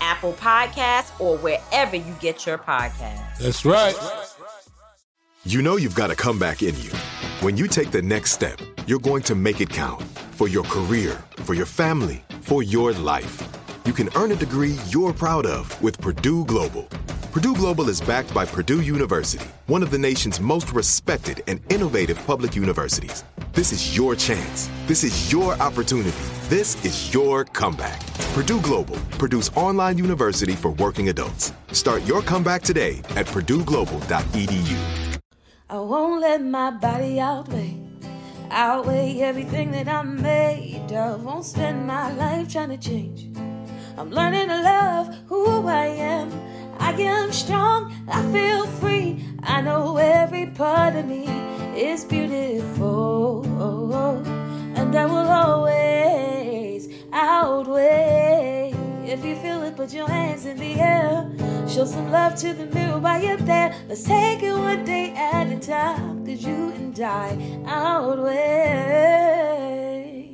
Apple Podcasts, or wherever you get your podcasts. That's right. You know you've got a comeback in you. When you take the next step, you're going to make it count for your career, for your family, for your life. You can earn a degree you're proud of with Purdue Global. Purdue Global is backed by Purdue University, one of the nation's most respected and innovative public universities. This is your chance. This is your opportunity. This is your comeback. Purdue Global, Purdue's online university for working adults. Start your comeback today at purdueglobal.edu. I won't let my body outweigh, outweigh everything that I'm made of. Won't spend my life trying to change. I'm learning to love who I am. I am strong, I feel free. I know every part of me is beautiful. And I will always outweigh. If you feel it, put your hands in the air. Show some love to the mirror while you're there. Let's take it one day at a time. Cause you and I outweigh.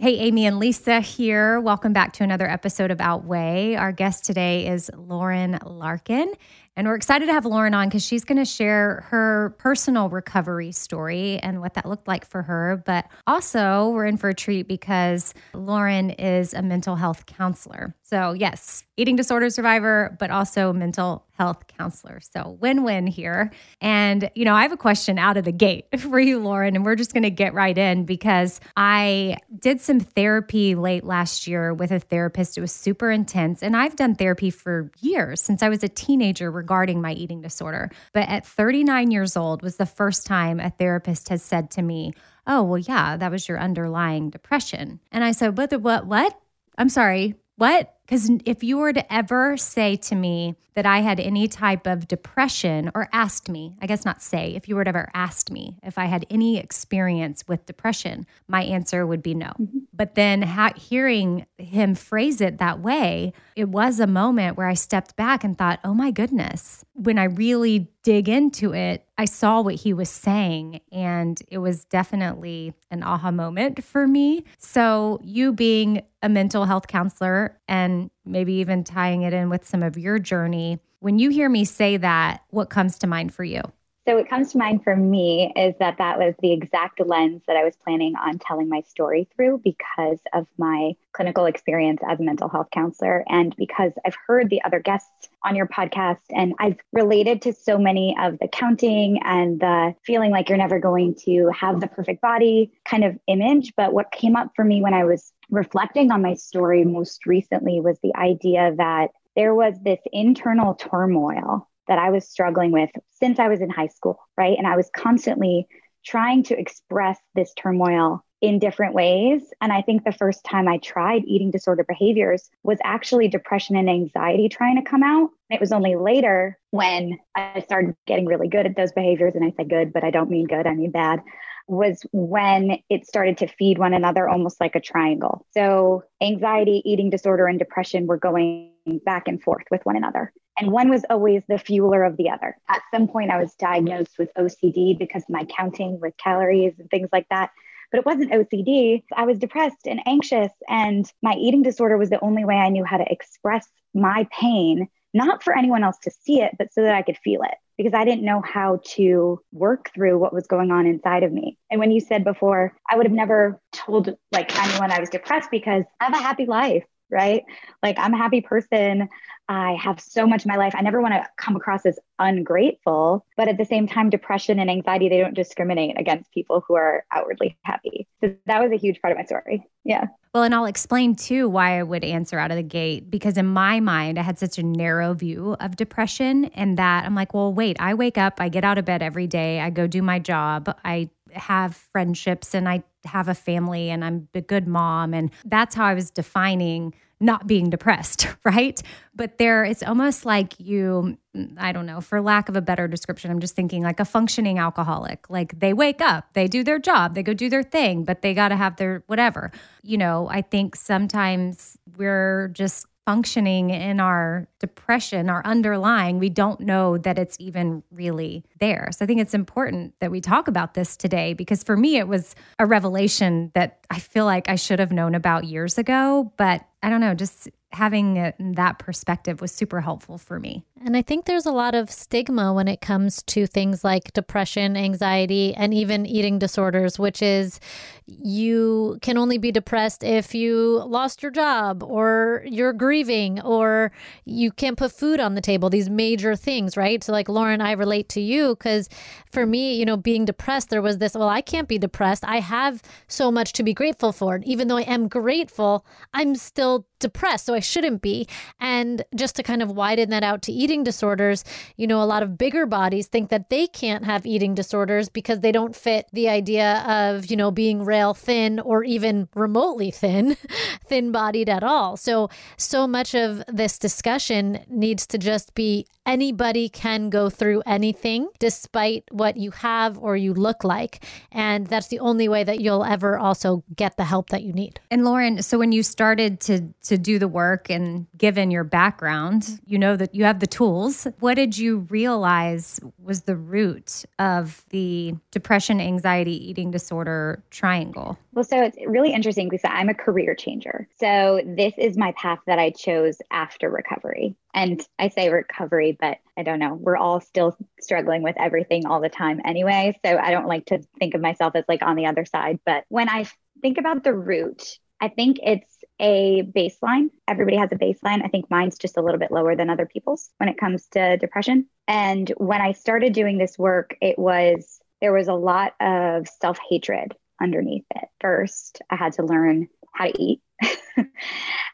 Hey, Amy and Lisa here. Welcome back to another episode of Outweigh. Our guest today is Lauren Larkin. And we're excited to have Lauren on because she's going to share her personal recovery story and what that looked like for her. But also, we're in for a treat because Lauren is a mental health counselor. So, yes, eating disorder survivor, but also mental health counselor. So, win win here. And, you know, I have a question out of the gate for you, Lauren, and we're just going to get right in because I did some therapy late last year with a therapist. It was super intense. And I've done therapy for years since I was a teenager regarding my eating disorder. But at 39 years old was the first time a therapist has said to me, Oh, well, yeah, that was your underlying depression. And I said, What, what, what? I'm sorry, what? Because if you were to ever say to me that I had any type of depression or asked me, I guess not say, if you were to ever asked me if I had any experience with depression, my answer would be no. Mm-hmm. But then ha- hearing him phrase it that way, it was a moment where I stepped back and thought, oh my goodness. When I really dig into it, I saw what he was saying, and it was definitely an aha moment for me. So, you being a mental health counselor and maybe even tying it in with some of your journey, when you hear me say that, what comes to mind for you? So, what comes to mind for me is that that was the exact lens that I was planning on telling my story through because of my clinical experience as a mental health counselor and because I've heard the other guests on your podcast and I've related to so many of the counting and the feeling like you're never going to have the perfect body kind of image. But what came up for me when I was reflecting on my story most recently was the idea that there was this internal turmoil that I was struggling with since I was in high school, right? And I was constantly trying to express this turmoil in different ways. And I think the first time I tried eating disorder behaviors was actually depression and anxiety trying to come out. It was only later when I started getting really good at those behaviors. And I say good, but I don't mean good, I mean bad was when it started to feed one another almost like a triangle. So, anxiety, eating disorder, and depression were going back and forth with one another. And one was always the fueler of the other. At some point, I was diagnosed with OCD because of my counting with calories and things like that. But it wasn't OCD. I was depressed and anxious, and my eating disorder was the only way I knew how to express my pain, not for anyone else to see it, but so that I could feel it because I didn't know how to work through what was going on inside of me. And when you said before, I would have never told like anyone I was depressed because I have a happy life right? Like I'm a happy person. I have so much in my life. I never want to come across as ungrateful, but at the same time, depression and anxiety, they don't discriminate against people who are outwardly happy. So that was a huge part of my story. Yeah. Well, and I'll explain too why I would answer out of the gate because in my mind, I had such a narrow view of depression and that I'm like, well, wait, I wake up, I get out of bed every day, I go do my job, I have friendships and I have a family and I'm a good mom. And that's how I was defining not being depressed, right? But there, it's almost like you, I don't know, for lack of a better description, I'm just thinking like a functioning alcoholic. Like they wake up, they do their job, they go do their thing, but they got to have their whatever. You know, I think sometimes we're just functioning in our depression, our underlying, we don't know that it's even really there. So I think it's important that we talk about this today because for me, it was a revelation that I feel like I should have known about years ago. But I don't know, just having that perspective was super helpful for me. And I think there's a lot of stigma when it comes to things like depression, anxiety, and even eating disorders, which is you can only be depressed if you lost your job or you're grieving or you can't put food on the table, these major things, right? So, like Lauren, I relate to you because for me, you know, being depressed, there was this, well, I can't be depressed. I have so much to be grateful for. And even though I am grateful, I'm still depressed. So I shouldn't be. And just to kind of widen that out to eating disorders, you know, a lot of bigger bodies think that they can't have eating disorders because they don't fit the idea of, you know, being rail thin or even remotely thin, thin bodied at all. So, so much of this discussion needs to just be anybody can go through anything despite what you have or you look like. And that's the only way that you'll ever also get the help that you need. And Lauren, so when you started to to do the work and given your background, you know that you have the tools. What did you realize was the root of the depression, anxiety, eating disorder triangle? Well, so it's really interesting because I'm a career changer. So this is my path that I chose after recovery. And I say recovery, but I don't know. We're all still struggling with everything all the time anyway. So I don't like to think of myself as like on the other side. But when I think about the root, I think it's a baseline. Everybody has a baseline. I think mine's just a little bit lower than other people's when it comes to depression. And when I started doing this work, it was there was a lot of self hatred underneath it. First, I had to learn how to eat,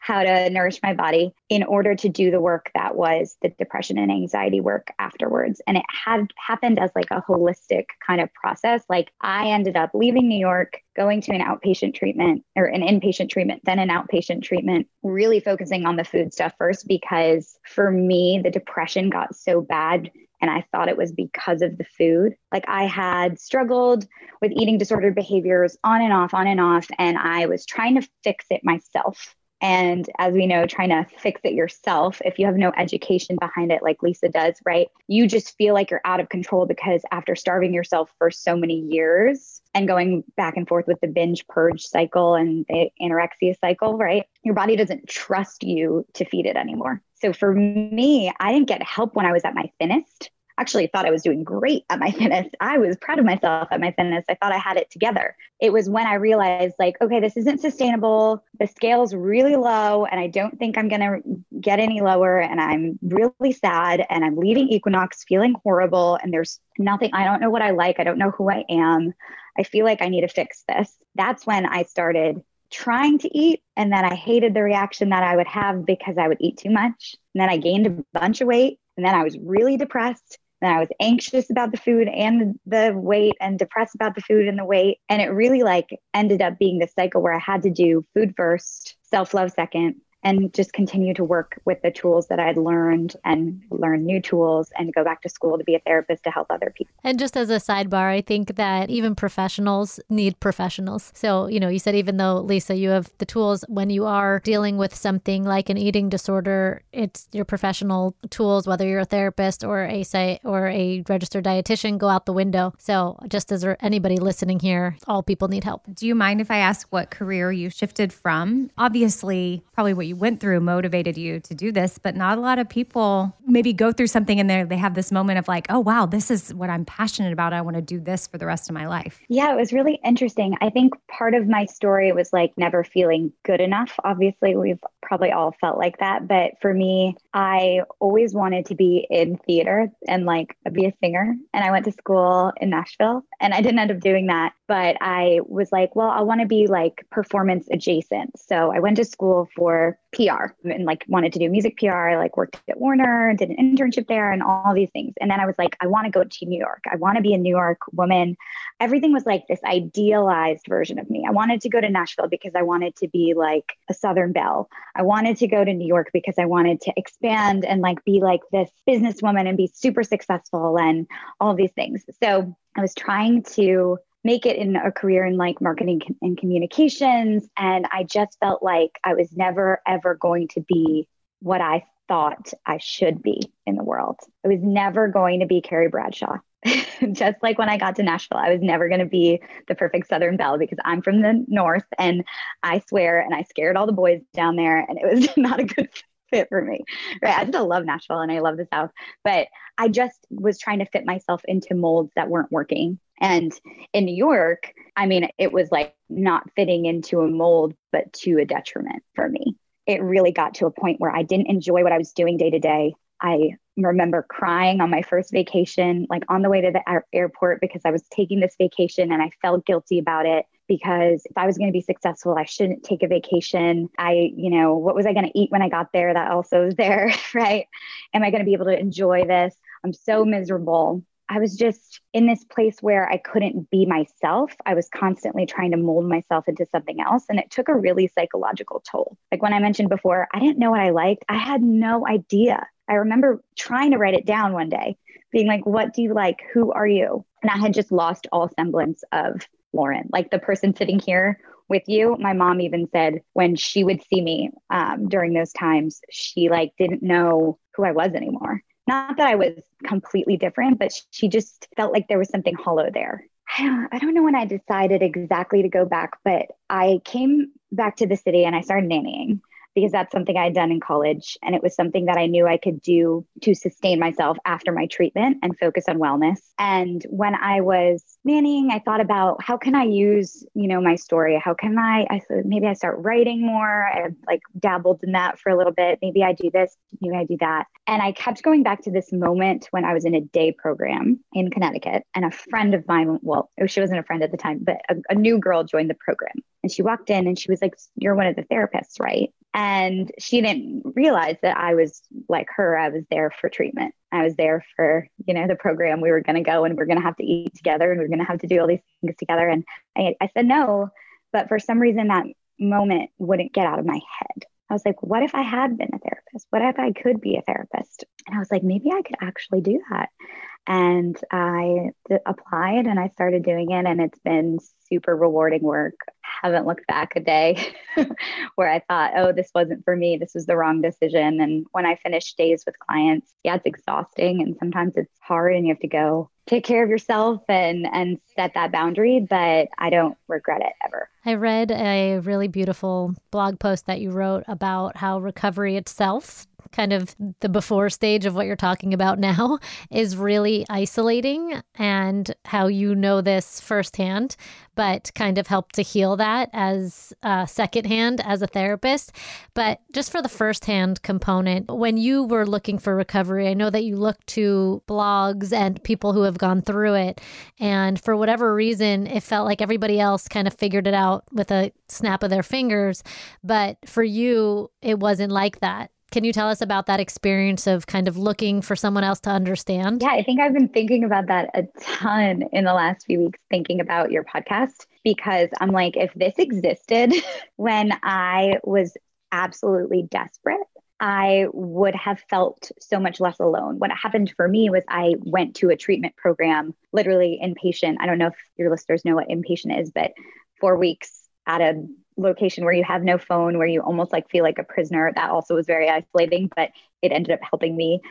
how to nourish my body in order to do the work that was the depression and anxiety work afterwards. And it had happened as like a holistic kind of process. Like I ended up leaving New York, going to an outpatient treatment or an inpatient treatment, then an outpatient treatment, really focusing on the food stuff first because for me, the depression got so bad and I thought it was because of the food. Like I had struggled with eating disordered behaviors on and off, on and off, and I was trying to fix it myself. And as we know, trying to fix it yourself, if you have no education behind it, like Lisa does, right? You just feel like you're out of control because after starving yourself for so many years and going back and forth with the binge purge cycle and the anorexia cycle, right? Your body doesn't trust you to feed it anymore. So for me, I didn't get help when I was at my thinnest. Actually, thought I was doing great at my thinnest. I was proud of myself at my thinnest. I thought I had it together. It was when I realized, like, okay, this isn't sustainable. The scale's really low, and I don't think I'm going to get any lower. And I'm really sad. And I'm leaving Equinox feeling horrible. And there's nothing, I don't know what I like. I don't know who I am. I feel like I need to fix this. That's when I started trying to eat and then I hated the reaction that I would have because I would eat too much. And then I gained a bunch of weight and then I was really depressed. And I was anxious about the food and the weight and depressed about the food and the weight. And it really like ended up being the cycle where I had to do food first, self-love second, and just continue to work with the tools that I'd learned and learn new tools and go back to school to be a therapist to help other people. And just as a sidebar, I think that even professionals need professionals. So, you know, you said even though, Lisa, you have the tools when you are dealing with something like an eating disorder, it's your professional tools, whether you're a therapist or a say or a registered dietitian, go out the window. So, just as anybody listening here, all people need help. Do you mind if I ask what career you shifted from? Obviously, probably what you went through motivated you to do this, but not a lot of people maybe go through something and they have this moment of like, oh wow, this is what I'm passionate about. I want to do this for the rest of my life. Yeah, it was really interesting. I think part of my story was like never feeling good enough. Obviously, we've probably all felt like that, but for me, I always wanted to be in theater and like be a singer. And I went to school in Nashville and I didn't end up doing that, but I was like, well, I want to be like performance adjacent. So I went to school for PR and like wanted to do music PR. I like worked at Warner, did an internship there and all these things. And then I was like, I want to go to New York. I want to be a New York woman. Everything was like this idealized version of me. I wanted to go to Nashville because I wanted to be like a Southern belle. I wanted to go to New York because I wanted to expand and like be like this businesswoman and be super successful and all these things. So I was trying to make it in a career in like marketing and communications. And I just felt like I was never, ever going to be what I thought I should be in the world. I was never going to be Carrie Bradshaw. just like when I got to Nashville, I was never going to be the perfect Southern belle because I'm from the North and I swear, and I scared all the boys down there, and it was not a good fit for me. Right. I still love Nashville and I love the South, but I just was trying to fit myself into molds that weren't working. And in New York, I mean, it was like not fitting into a mold, but to a detriment for me. It really got to a point where I didn't enjoy what I was doing day to day. I remember crying on my first vacation, like on the way to the airport, because I was taking this vacation and I felt guilty about it because if I was going to be successful, I shouldn't take a vacation. I, you know, what was I going to eat when I got there? That also was there, right? Am I going to be able to enjoy this? I'm so miserable. I was just in this place where I couldn't be myself. I was constantly trying to mold myself into something else. And it took a really psychological toll. Like when I mentioned before, I didn't know what I liked, I had no idea. I remember trying to write it down one day, being like, What do you like? Who are you? And I had just lost all semblance of Lauren, like the person sitting here with you. My mom even said when she would see me um, during those times, she like didn't know who I was anymore. Not that I was completely different, but she just felt like there was something hollow there. I don't know when I decided exactly to go back, but I came back to the city and I started nannying because that's something I had done in college. And it was something that I knew I could do to sustain myself after my treatment and focus on wellness. And when I was nannying, I thought about how can I use, you know, my story? How can I, I said, maybe I start writing more. I like dabbled in that for a little bit. Maybe I do this, maybe I do that. And I kept going back to this moment when I was in a day program in Connecticut and a friend of mine, well, she wasn't a friend at the time, but a, a new girl joined the program. And she walked in and she was like, You're one of the therapists, right? And she didn't realize that I was like her. I was there for treatment. I was there for, you know, the program. We were going to go and we are going to have to eat together and we are going to have to do all these things together. And I, I said no. But for some reason, that moment wouldn't get out of my head. I was like, what if I had been a therapist? What if I could be a therapist? And I was like, maybe I could actually do that. And I d- applied and I started doing it, and it's been super rewarding work. Haven't looked back a day where I thought, oh, this wasn't for me. This was the wrong decision. And when I finish days with clients, yeah, it's exhausting and sometimes it's hard and you have to go take care of yourself and and set that boundary but i don't regret it ever i read a really beautiful blog post that you wrote about how recovery itself kind of the before stage of what you're talking about now is really isolating and how you know this firsthand, but kind of help to heal that as uh, secondhand as a therapist. But just for the firsthand component, when you were looking for recovery, I know that you looked to blogs and people who have gone through it. And for whatever reason, it felt like everybody else kind of figured it out with a snap of their fingers. But for you, it wasn't like that. Can you tell us about that experience of kind of looking for someone else to understand? Yeah, I think I've been thinking about that a ton in the last few weeks, thinking about your podcast, because I'm like, if this existed when I was absolutely desperate, I would have felt so much less alone. What happened for me was I went to a treatment program, literally inpatient. I don't know if your listeners know what inpatient is, but four weeks at a location where you have no phone, where you almost like feel like a prisoner. That also was very isolating, but it ended up helping me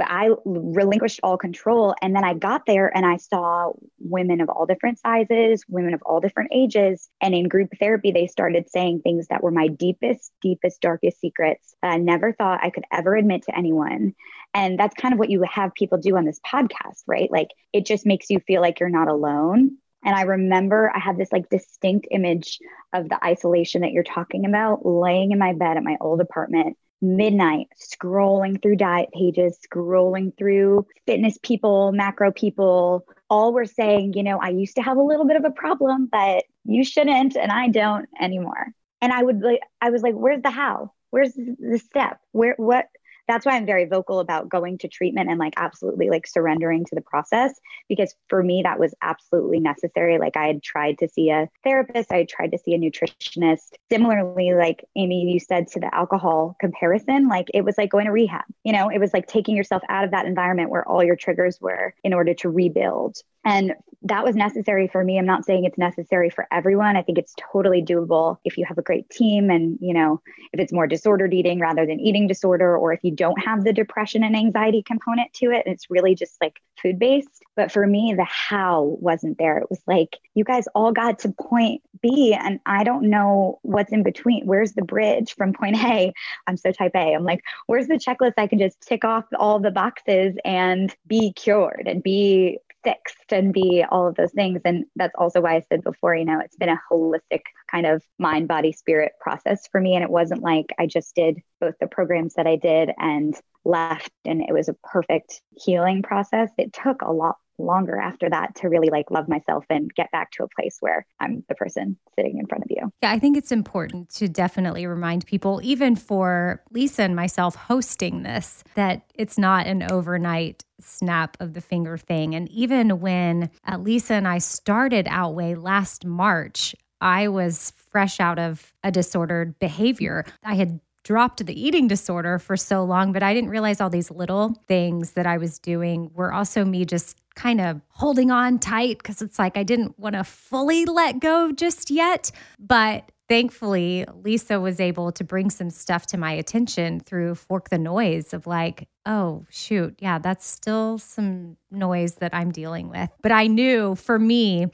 but I relinquished all control. And then I got there and I saw women of all different sizes, women of all different ages. And in group therapy, they started saying things that were my deepest, deepest, darkest secrets that I never thought I could ever admit to anyone. And that's kind of what you have people do on this podcast, right? Like it just makes you feel like you're not alone. And I remember I had this like distinct image of the isolation that you're talking about laying in my bed at my old apartment midnight scrolling through diet pages, scrolling through fitness people, macro people. All were saying, you know, I used to have a little bit of a problem, but you shouldn't, and I don't anymore. And I would like, I was like, where's the how? Where's the step? Where, what, that's why I'm very vocal about going to treatment and like absolutely like surrendering to the process because for me that was absolutely necessary. Like I had tried to see a therapist, I had tried to see a nutritionist. Similarly, like Amy, you said to the alcohol comparison, like it was like going to rehab. You know, it was like taking yourself out of that environment where all your triggers were in order to rebuild. And that was necessary for me. I'm not saying it's necessary for everyone. I think it's totally doable if you have a great team and, you know, if it's more disordered eating rather than eating disorder, or if you don't have the depression and anxiety component to it. It's really just like food based. But for me, the how wasn't there. It was like, you guys all got to point B, and I don't know what's in between. Where's the bridge from point A? I'm so type A. I'm like, where's the checklist I can just tick off all the boxes and be cured and be fixed and be all of those things. And that's also why I said before, you know, it's been a holistic kind of mind, body, spirit process for me. And it wasn't like I just did both the programs that I did and left and it was a perfect healing process. It took a lot longer after that to really like love myself and get back to a place where I'm the person sitting in front of you. Yeah, I think it's important to definitely remind people, even for Lisa and myself hosting this, that it's not an overnight snap of the finger thing. And even when uh, Lisa and I started Outweigh last March, I was fresh out of a disordered behavior. I had dropped the eating disorder for so long, but I didn't realize all these little things that I was doing were also me just kind of holding on tight because it's like I didn't want to fully let go just yet. But thankfully, Lisa was able to bring some stuff to my attention through Fork the Noise of like, oh, shoot, yeah, that's still some noise that I'm dealing with. But I knew for me,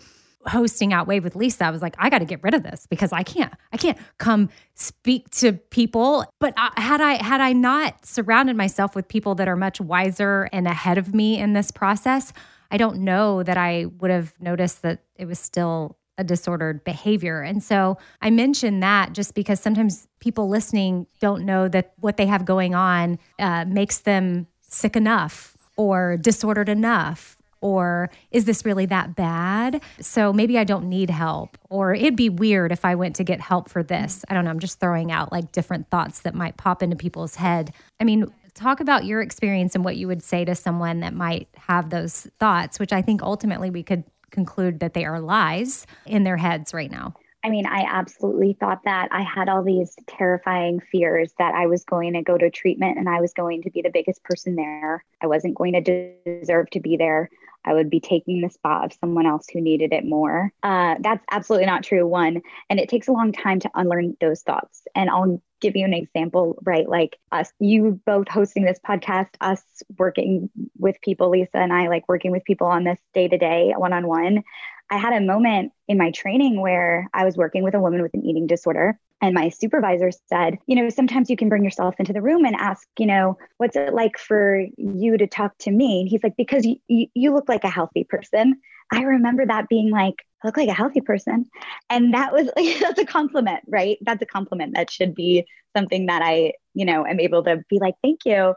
hosting Outweigh with Lisa, I was like, I got to get rid of this because I can't, I can't come speak to people. But I, had I had I not surrounded myself with people that are much wiser and ahead of me in this process, I don't know that I would have noticed that it was still a disordered behavior. And so I mention that just because sometimes people listening don't know that what they have going on uh, makes them sick enough or disordered enough or is this really that bad? So maybe I don't need help, or it'd be weird if I went to get help for this. I don't know. I'm just throwing out like different thoughts that might pop into people's head. I mean, talk about your experience and what you would say to someone that might have those thoughts, which I think ultimately we could conclude that they are lies in their heads right now. I mean, I absolutely thought that. I had all these terrifying fears that I was going to go to treatment and I was going to be the biggest person there. I wasn't going to deserve to be there. I would be taking the spot of someone else who needed it more. Uh, that's absolutely not true, one. And it takes a long time to unlearn those thoughts. And I'll give you an example, right? Like us, you both hosting this podcast, us working with people, Lisa and I, like working with people on this day to day, one on one. I had a moment in my training where I was working with a woman with an eating disorder. And my supervisor said, you know, sometimes you can bring yourself into the room and ask, you know, what's it like for you to talk to me? And he's like, because you, you, you look like a healthy person. I remember that being like, I look like a healthy person. And that was like, that's a compliment, right? That's a compliment. That should be something that I, you know, am able to be like, thank you.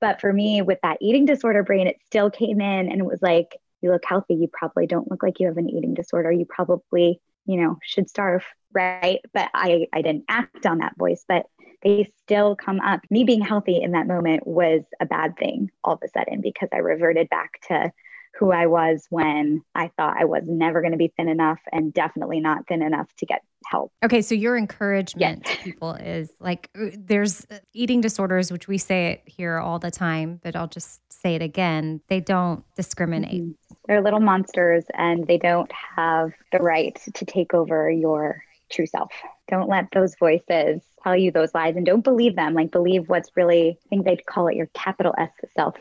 But for me, with that eating disorder brain, it still came in and it was like, you look healthy. You probably don't look like you have an eating disorder. You probably, you know, should starve, right? But I, I didn't act on that voice, but they still come up. Me being healthy in that moment was a bad thing all of a sudden because I reverted back to who I was when I thought I was never going to be thin enough and definitely not thin enough to get help. Okay, so your encouragement yes. to people is like uh, there's uh, eating disorders, which we say it here all the time, but I'll just say it again. They don't discriminate. Mm-hmm. They're little monsters and they don't have the right to take over your true self. Don't let those voices tell you those lies and don't believe them. Like, believe what's really, I think they'd call it your capital S self.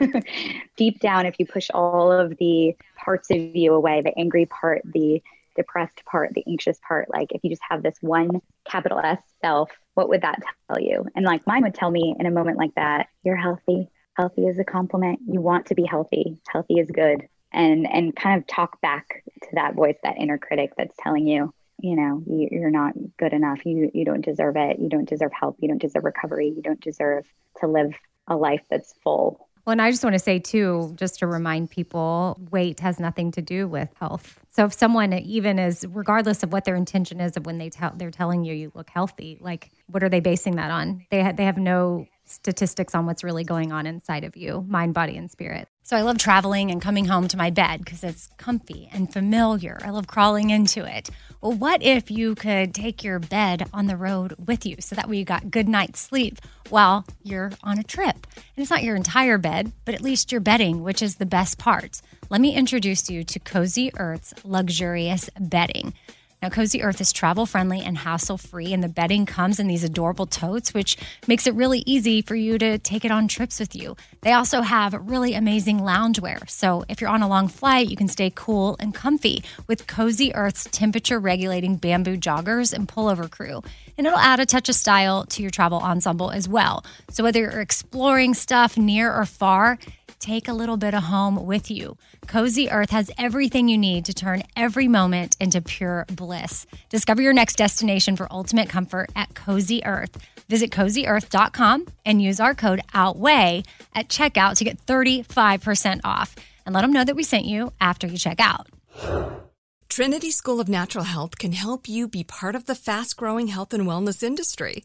Deep down, if you push all of the parts of you away, the angry part, the depressed part, the anxious part, like, if you just have this one capital S self, what would that tell you? And like, mine would tell me in a moment like that, you're healthy. Healthy is a compliment. You want to be healthy. Healthy is good. And, and kind of talk back to that voice, that inner critic that's telling you, you know you, are not good enough you you don't deserve it you don't deserve help you don't deserve recovery you don't deserve to live a life that's full well, and I just want to say too, just to remind people, weight has nothing to do with health. So if someone even is, regardless of what their intention is of when they tell they're telling you you look healthy, like what are they basing that on? They ha- they have no statistics on what's really going on inside of you, mind, body, and spirit. So I love traveling and coming home to my bed because it's comfy and familiar. I love crawling into it. What if you could take your bed on the road with you so that way you got good night's sleep while you're on a trip? And it's not your entire bed, but at least your bedding, which is the best part. Let me introduce you to Cozy Earth's luxurious bedding. Now, Cozy Earth is travel friendly and hassle free, and the bedding comes in these adorable totes, which makes it really easy for you to take it on trips with you. They also have really amazing loungewear. So, if you're on a long flight, you can stay cool and comfy with Cozy Earth's temperature regulating bamboo joggers and pullover crew. And it'll add a touch of style to your travel ensemble as well. So, whether you're exploring stuff near or far, take a little bit of home with you. Cozy Earth has everything you need to turn every moment into pure bliss. Discover your next destination for ultimate comfort at Cozy Earth. Visit cozyearth.com and use our code OUTWEIGH at checkout to get 35% off. And let them know that we sent you after you check out. Trinity School of Natural Health can help you be part of the fast growing health and wellness industry.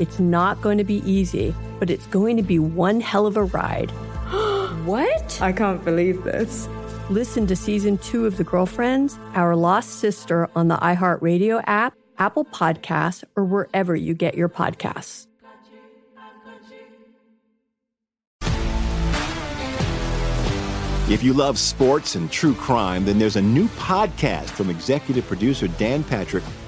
it's not going to be easy, but it's going to be one hell of a ride. what? I can't believe this. Listen to season two of The Girlfriends, Our Lost Sister on the iHeartRadio app, Apple Podcasts, or wherever you get your podcasts. If you love sports and true crime, then there's a new podcast from executive producer Dan Patrick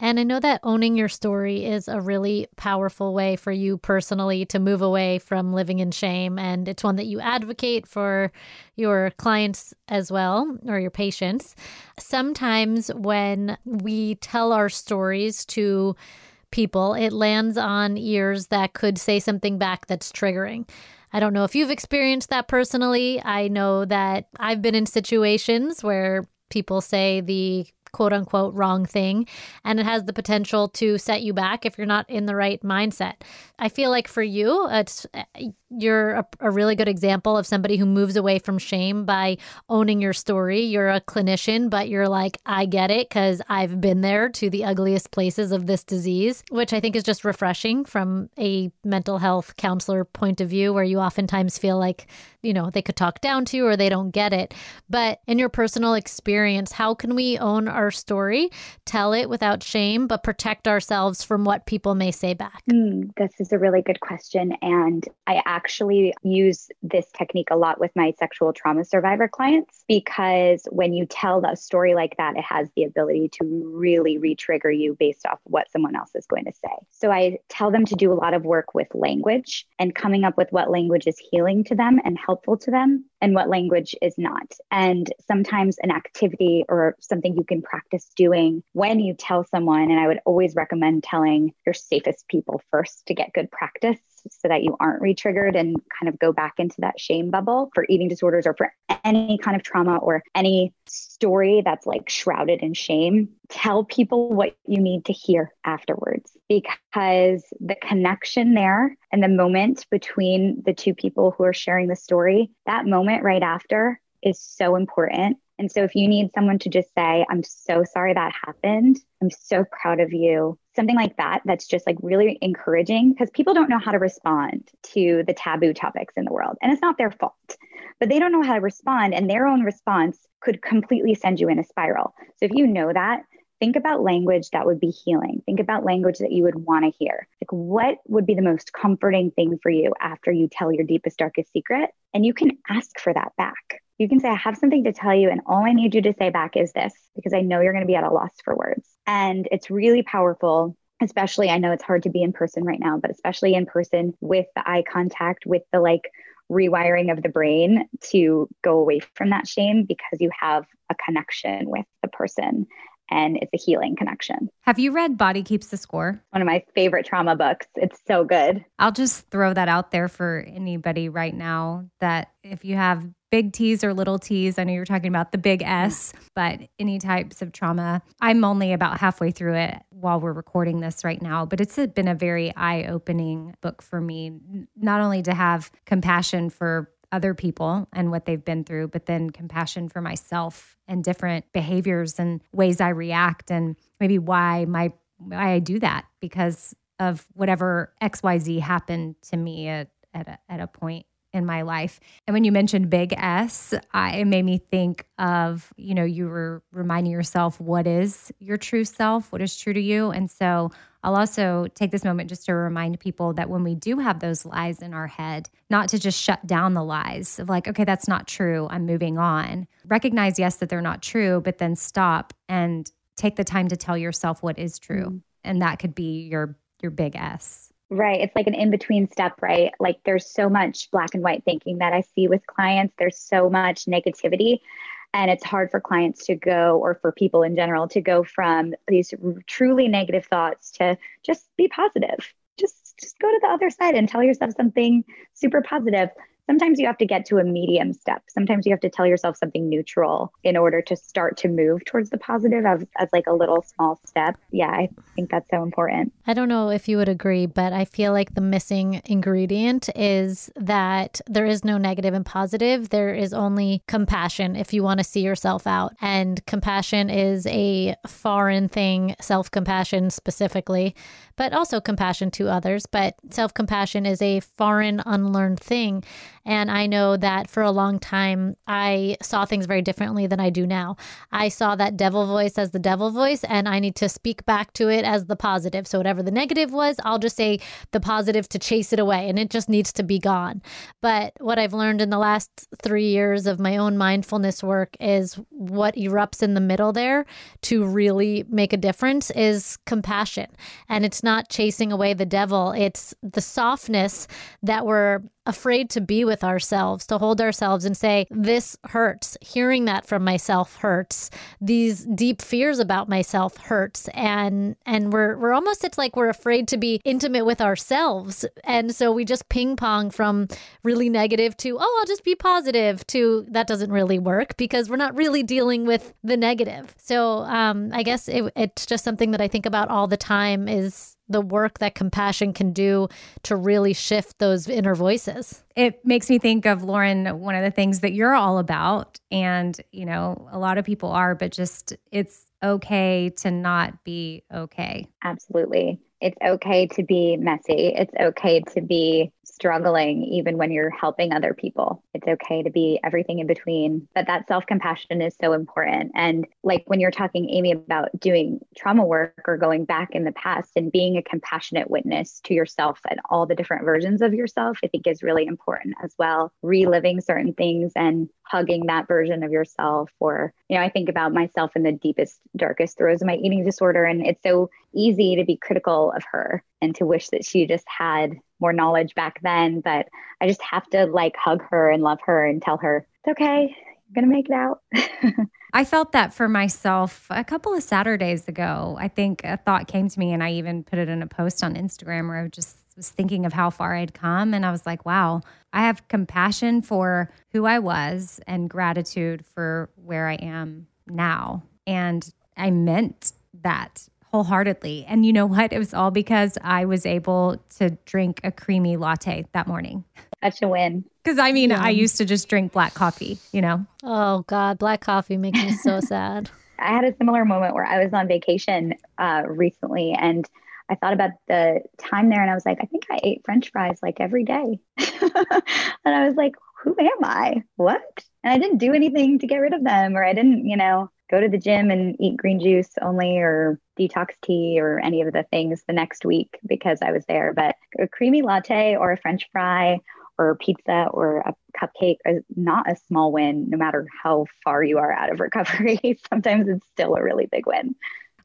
And I know that owning your story is a really powerful way for you personally to move away from living in shame. And it's one that you advocate for your clients as well, or your patients. Sometimes when we tell our stories to people, it lands on ears that could say something back that's triggering. I don't know if you've experienced that personally. I know that I've been in situations where people say the quote unquote wrong thing and it has the potential to set you back if you're not in the right mindset. I feel like for you, it's you're a, a, really good example of somebody who moves away from shame by owning your story. You're a clinician, but you're like, I get it because I've been there to the ugliest places of this disease, which I think is just refreshing from a mental health counselor point of view, where you oftentimes feel like, you know, they could talk down to you or they don't get it. But in your personal experience, how can we own our story, tell it without shame, but protect ourselves from what people may say back? Mm, this is a really good question. And I actually actually use this technique a lot with my sexual trauma survivor clients because when you tell a story like that, it has the ability to really re trigger you based off what someone else is going to say. So I tell them to do a lot of work with language and coming up with what language is healing to them and helpful to them and what language is not. And sometimes an activity or something you can practice doing when you tell someone, and I would always recommend telling your safest people first to get good practice so that you aren't re-triggered and kind of go back into that shame bubble for eating disorders or for any kind of trauma or any story that's like shrouded in shame tell people what you need to hear afterwards because the connection there and the moment between the two people who are sharing the story that moment right after is so important and so if you need someone to just say, I'm so sorry that happened, I'm so proud of you, something like that, that's just like really encouraging because people don't know how to respond to the taboo topics in the world. And it's not their fault, but they don't know how to respond. And their own response could completely send you in a spiral. So if you know that, think about language that would be healing. Think about language that you would want to hear. Like, what would be the most comforting thing for you after you tell your deepest, darkest secret? And you can ask for that back. You can say, I have something to tell you, and all I need you to say back is this, because I know you're going to be at a loss for words. And it's really powerful especially I know it's hard to be in person right now, but especially in person with the eye contact, with the like rewiring of the brain to go away from that shame because you have a connection with the person and it's a healing connection. Have you read Body Keeps the Score? One of my favorite trauma books. It's so good. I'll just throw that out there for anybody right now that if you have big T's or little T's, I know you're talking about the big S, but any types of trauma. I'm only about halfway through it while we're recording this right now, but it's been a very eye opening book for me, not only to have compassion for other people and what they've been through, but then compassion for myself and different behaviors and ways I react and maybe why my why I do that because of whatever XYZ happened to me at at a, at a point in my life. And when you mentioned big S, I, it made me think of, you know, you were reminding yourself what is your true self, what is true to you. And so I'll also take this moment just to remind people that when we do have those lies in our head, not to just shut down the lies of like, okay, that's not true. I'm moving on. Recognize, yes, that they're not true, but then stop and take the time to tell yourself what is true. Mm-hmm. And that could be your your big S. Right. It's like an in between step, right? Like there's so much black and white thinking that I see with clients. There's so much negativity. And it's hard for clients to go, or for people in general, to go from these truly negative thoughts to just be positive. Just, just go to the other side and tell yourself something super positive sometimes you have to get to a medium step. Sometimes you have to tell yourself something neutral in order to start to move towards the positive as, as like a little small step. Yeah, I think that's so important. I don't know if you would agree, but I feel like the missing ingredient is that there is no negative and positive. There is only compassion if you want to see yourself out. And compassion is a foreign thing, self compassion specifically, but also compassion to others. But self compassion is a foreign, unlearned thing. And I know that for a long time, I saw things very differently than I do now. I saw that devil voice as the devil voice, and I need to speak back to it as the positive. So, whatever the negative was, I'll just say the positive to chase it away, and it just needs to be gone. But what I've learned in the last three years of my own mindfulness work is what erupts in the middle there to really make a difference is compassion. And it's not chasing away the devil, it's the softness that we're afraid to be with ourselves, to hold ourselves and say, This hurts. Hearing that from myself hurts. These deep fears about myself hurts. And and we're we're almost it's like we're afraid to be intimate with ourselves. And so we just ping pong from really negative to, oh, I'll just be positive to that doesn't really work because we're not really dealing with the negative. So um, I guess it, it's just something that I think about all the time is the work that compassion can do to really shift those inner voices. It makes me think of Lauren, one of the things that you're all about. And, you know, a lot of people are, but just it's okay to not be okay. Absolutely. It's okay to be messy. It's okay to be struggling even when you're helping other people. It's okay to be everything in between. But that self compassion is so important. And like when you're talking, Amy, about doing trauma work or going back in the past and being a compassionate witness to yourself and all the different versions of yourself, I think is really important as well. Reliving certain things and hugging that version of yourself. Or, you know, I think about myself in the deepest, darkest throes of my eating disorder. And it's so easy to be critical of her and to wish that she just had more knowledge back then. But I just have to like hug her and love her and tell her, it's okay. You're to make it out. I felt that for myself a couple of Saturdays ago. I think a thought came to me, and I even put it in a post on Instagram where I just was thinking of how far I'd come. And I was like, wow, I have compassion for who I was and gratitude for where I am now. And I meant that wholeheartedly. And you know what? It was all because I was able to drink a creamy latte that morning. Such a win. Because I mean, yeah. I used to just drink black coffee, you know? Oh, God. Black coffee makes me so sad. I had a similar moment where I was on vacation uh, recently and I thought about the time there and I was like, I think I ate french fries like every day. and I was like, who am I? What? And I didn't do anything to get rid of them or I didn't, you know, go to the gym and eat green juice only or detox tea or any of the things the next week because I was there. But a creamy latte or a french fry or pizza or a cupcake is not a small win, no matter how far you are out of recovery. Sometimes it's still a really big win.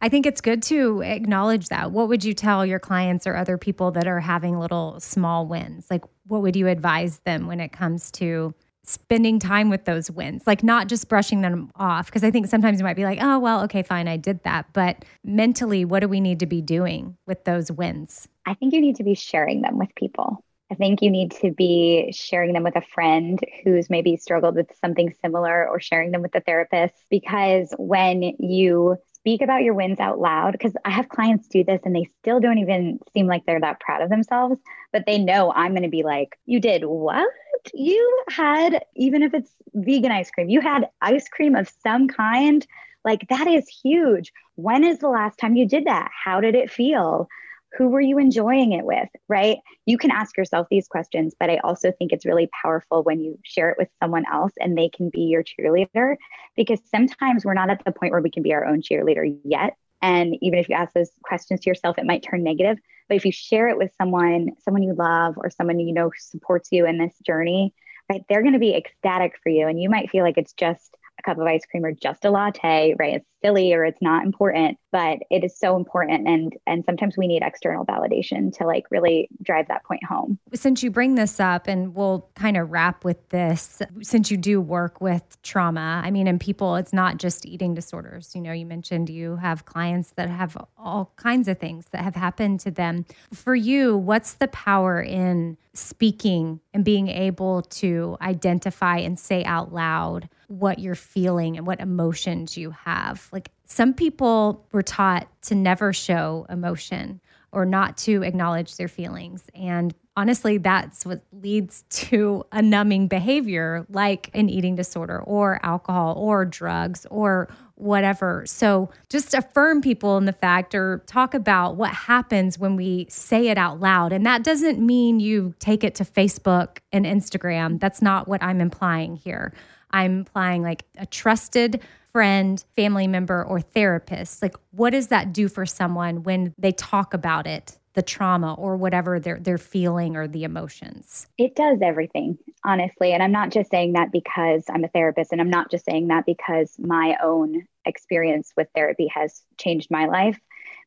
I think it's good to acknowledge that. What would you tell your clients or other people that are having little small wins? Like, what would you advise them when it comes to spending time with those wins, like not just brushing them off. Because I think sometimes you might be like, oh, well, okay, fine, I did that. But mentally, what do we need to be doing with those wins? I think you need to be sharing them with people. I think you need to be sharing them with a friend who's maybe struggled with something similar or sharing them with a therapist because when you speak about your wins out loud because I have clients do this and they still don't even seem like they're that proud of themselves, but they know I'm going to be like, You did what? You had, even if it's vegan ice cream, you had ice cream of some kind. Like, that is huge. When is the last time you did that? How did it feel? Who were you enjoying it with right? You can ask yourself these questions but i also think it's really powerful when you share it with someone else and they can be your cheerleader because sometimes we're not at the point where we can be our own cheerleader yet. And even if you ask those questions to yourself it might turn negative. But if you share it with someone someone you love or someone you know supports you in this journey right they're going to be ecstatic for you. And you might feel like it's just a cup of ice cream or just a latte, right? It's silly or it's not important, but it is so important and and sometimes we need external validation to like really drive that point home. Since you bring this up and we'll kind of wrap with this, since you do work with trauma, I mean in people it's not just eating disorders. You know, you mentioned you have clients that have all kinds of things that have happened to them. For you, what's the power in speaking and being able to identify and say out loud what you're feeling and what emotions you have. Like some people were taught to never show emotion or not to acknowledge their feelings. And honestly, that's what leads to a numbing behavior like an eating disorder or alcohol or drugs or whatever. So just affirm people in the fact or talk about what happens when we say it out loud. And that doesn't mean you take it to Facebook and Instagram. That's not what I'm implying here. I'm implying like a trusted friend, family member, or therapist. Like, what does that do for someone when they talk about it? the trauma or whatever they're they're feeling or the emotions. It does everything, honestly. And I'm not just saying that because I'm a therapist and I'm not just saying that because my own experience with therapy has changed my life,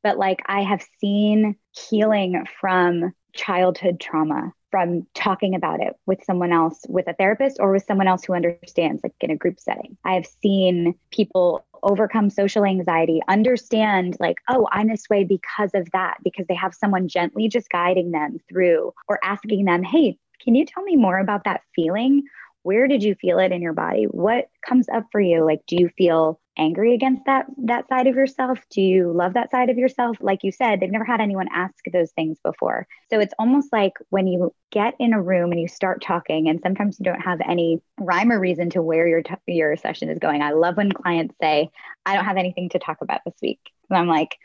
but like I have seen healing from childhood trauma from talking about it with someone else, with a therapist or with someone else who understands, like in a group setting. I have seen people overcome social anxiety, understand, like, oh, I'm this way because of that, because they have someone gently just guiding them through or asking them, hey, can you tell me more about that feeling? Where did you feel it in your body? What comes up for you? Like, do you feel angry against that that side of yourself? Do you love that side of yourself? Like you said, they've never had anyone ask those things before. So it's almost like when you get in a room and you start talking and sometimes you don't have any rhyme or reason to where your t- your session is going. I love when clients say, "I don't have anything to talk about this week." And I'm like,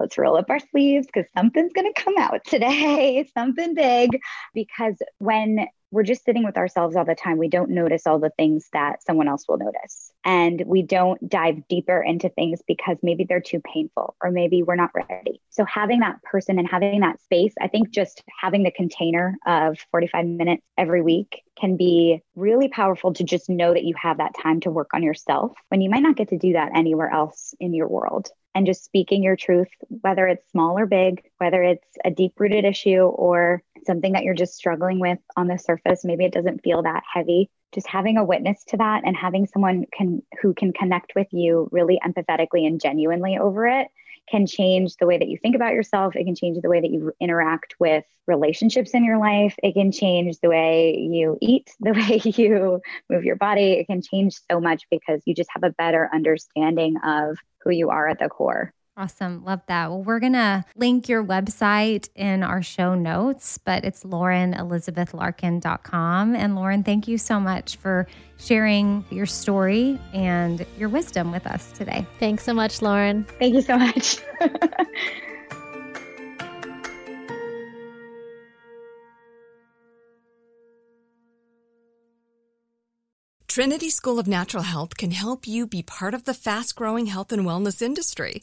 let's roll up our sleeves because something's going to come out today, something big. Because when we're just sitting with ourselves all the time, we don't notice all the things that someone else will notice. And we don't dive deeper into things because maybe they're too painful or maybe we're not ready. So, having that person and having that space, I think just having the container of 45 minutes every week can be really powerful to just know that you have that time to work on yourself when you might not get to do that anywhere else in your world and just speaking your truth, whether it's small or big, whether it's a deep rooted issue or something that you're just struggling with on the surface. Maybe it doesn't feel that heavy. Just having a witness to that and having someone can who can connect with you really empathetically and genuinely over it can change the way that you think about yourself. It can change the way that you interact with relationships in your life. It can change the way you eat, the way you move your body. It can change so much because you just have a better understanding of who you are at the core. Awesome. Love that. Well, we're going to link your website in our show notes, but it's laurenelizabethlarkin.com. And Lauren, thank you so much for sharing your story and your wisdom with us today. Thanks so much, Lauren. Thank you so much. Trinity School of Natural Health can help you be part of the fast growing health and wellness industry.